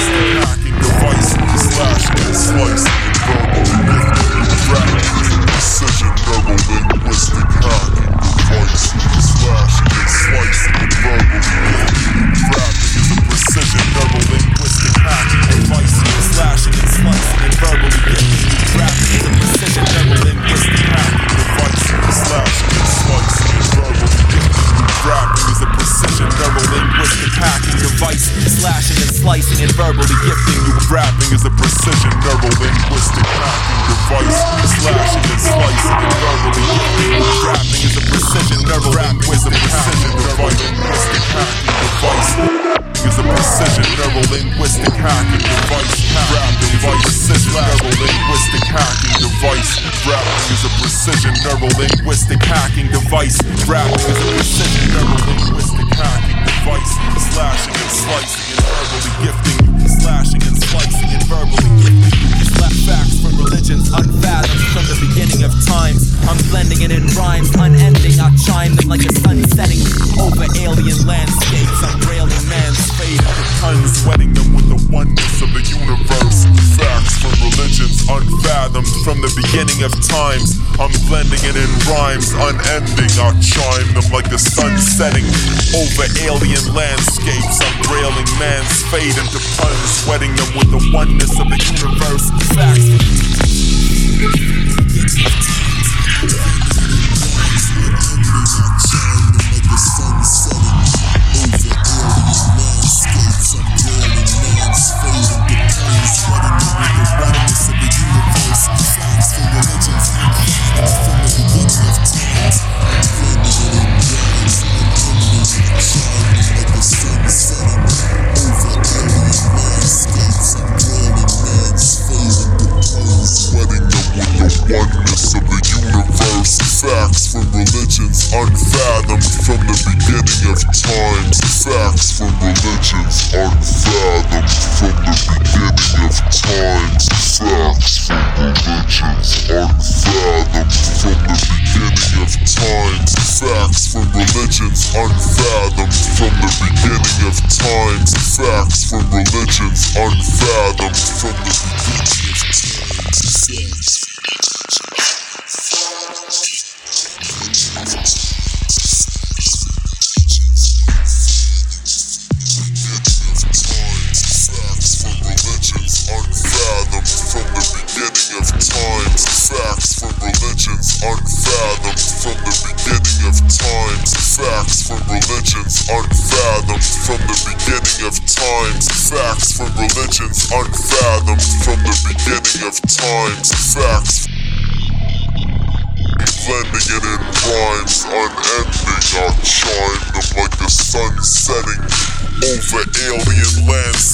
Hacking device. Gifting you. Rapping is a precision neuro-linguistic hacking device. Slashing and Slashing and slicing and verbally. Rapping is a precision neuro-linguistic hacking device. Hacking device is a precision neuro-linguistic hacking device. Rapping is a precision neuro-linguistic hacking device. Rapping is a precision neuro-linguistic hacking device. Rapping is a precision neuro-linguistic hacking device. Slashing and slicing and verbally gifting. Slashing and slicing and verbally gifting. Slap from religions unfathomed from the beginning of times. I'm blending it in rhymes, unending. I chime them like a sun setting over alien landscapes. I'm railing man's fate wetting them with the oneness of the universe. Facts from religions unfathomed from the beginning of times. I'm blending it in rhymes, unending. I chime them like the sun setting over alien landscapes. I'm railing man's fate into puns, wetting them with the oneness of the universe. Facts. Of times. Facts from religions unfathomed from the beginning of times. Facts from religions unfathomed from the beginning of times. Facts from religions unfathomed from the beginning of times. Facts from religions unfathomed from the beginning of times. Unfathomed from the beginning of times. Facts from religions unfathomed from the beginning of times. Facts from religions unfathomed from the beginning of times. Facts blending it in rhymes, unending. I chime them like the sun setting over alien landscapes.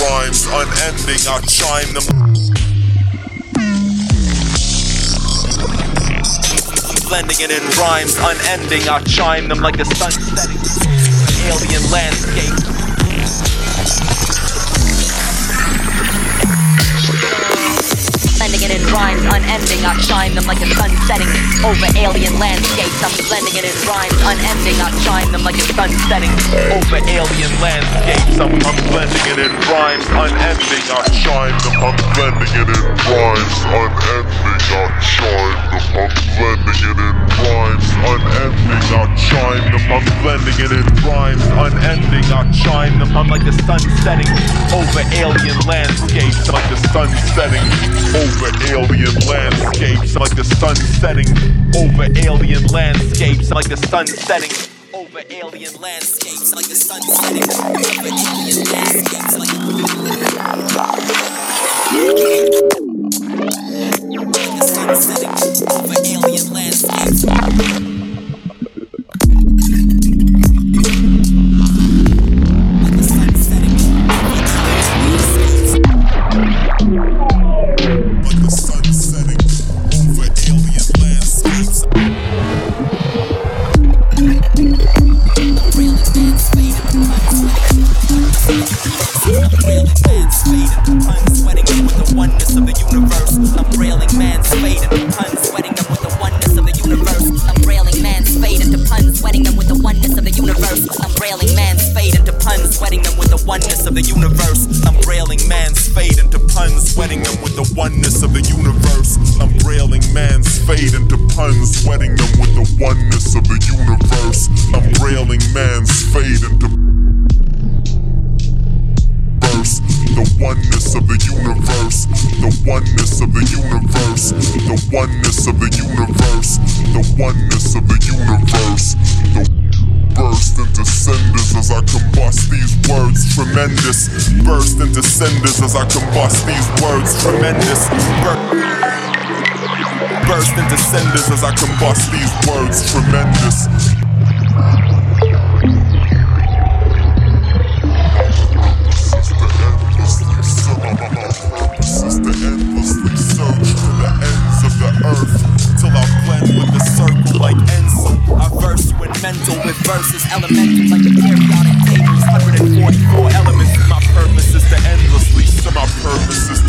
Rhymes, unending. I chime them. blending it in rhymes, unending. I chime them like the sun setting. Alien landscape. It in rhymes, unending. I chime them like the sun setting over alien landscapes. I'm blending it in rhymes, unending. I chime them like the sun setting over alien landscapes. I'm, I'm blending it in rhymes, unending. I chime them. I'm blending it in rhymes, unending. I chime them. I'm blending it in rhymes, I'm it in rhymes, unending. I chime them. I'm like the sun setting over alien landscapes. Like the sun setting over alien landscapes. Like the sun setting over alien landscapes. Like the sun setting over alien landscapes. Like the sun setting over alien landscapes. Like the sun setting universe. I'm railing man's fate into puns, sweating them with the oneness of the universe. I'm railing man's fate into puns, sweating them with the oneness of the universe. I'm railing man's fate into puns, sweating them with the oneness of the universe. I'm railing man's fate into puns, sweating them with the oneness of the universe. I'm railing man's fate into puns, sweating them with the oneness of the universe. I'm railing man's fate into the oneness of the universe, the oneness of the universe, the oneness of the universe, the oneness of the universe. The burst into cinders as I combust these words tremendous. Burst into cinders as I combust these words tremendous. Bur- burst into cinders as I combust these words tremendous.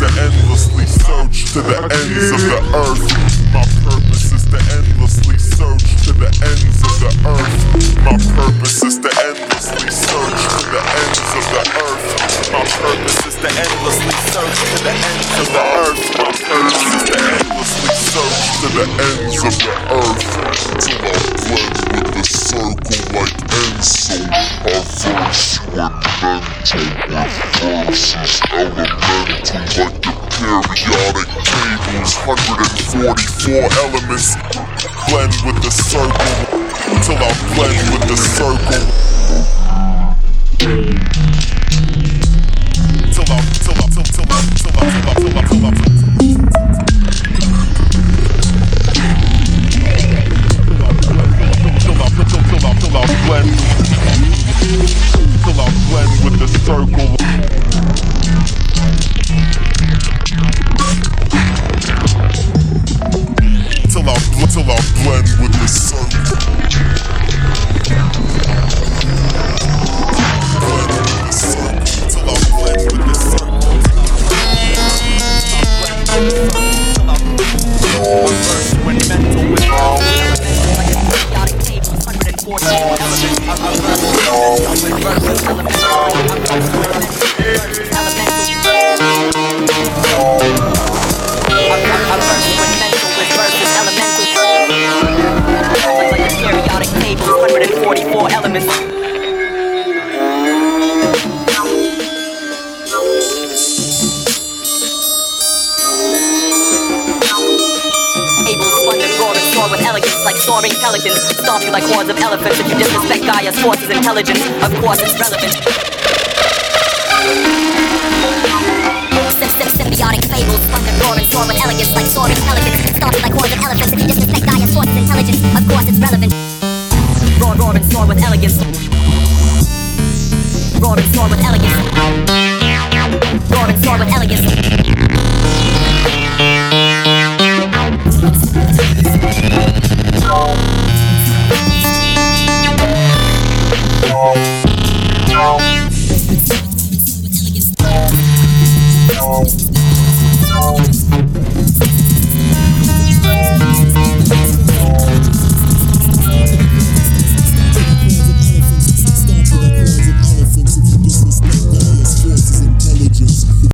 to endlessly search to the ends of the earth. My purpose is to endlessly search to the ends of the earth. My purpose is to endlessly search to the ends of the earth. My purpose is to endlessly search to the ends of the earth. My purpose is to endlessly search to the ends of the earth. Till I blend with the circle like Enzo. I verse workbench with forces elemental like the periodic tables, 144 elements blend with the sun. like soaring pelicans. Stomp you like hordes of elephants if you disrespect Gaia's forces intelligence. Of course, it's relevant. Symbiotic fables from the roaring soar with elegance like soaring pelicans. Stomp you like hordes of elephants if you disrespect Gaia's forces intelligence. Of course, it's relevant smart with elegance. Raw and smart with elegance. Raw and smart with elegance. Oh.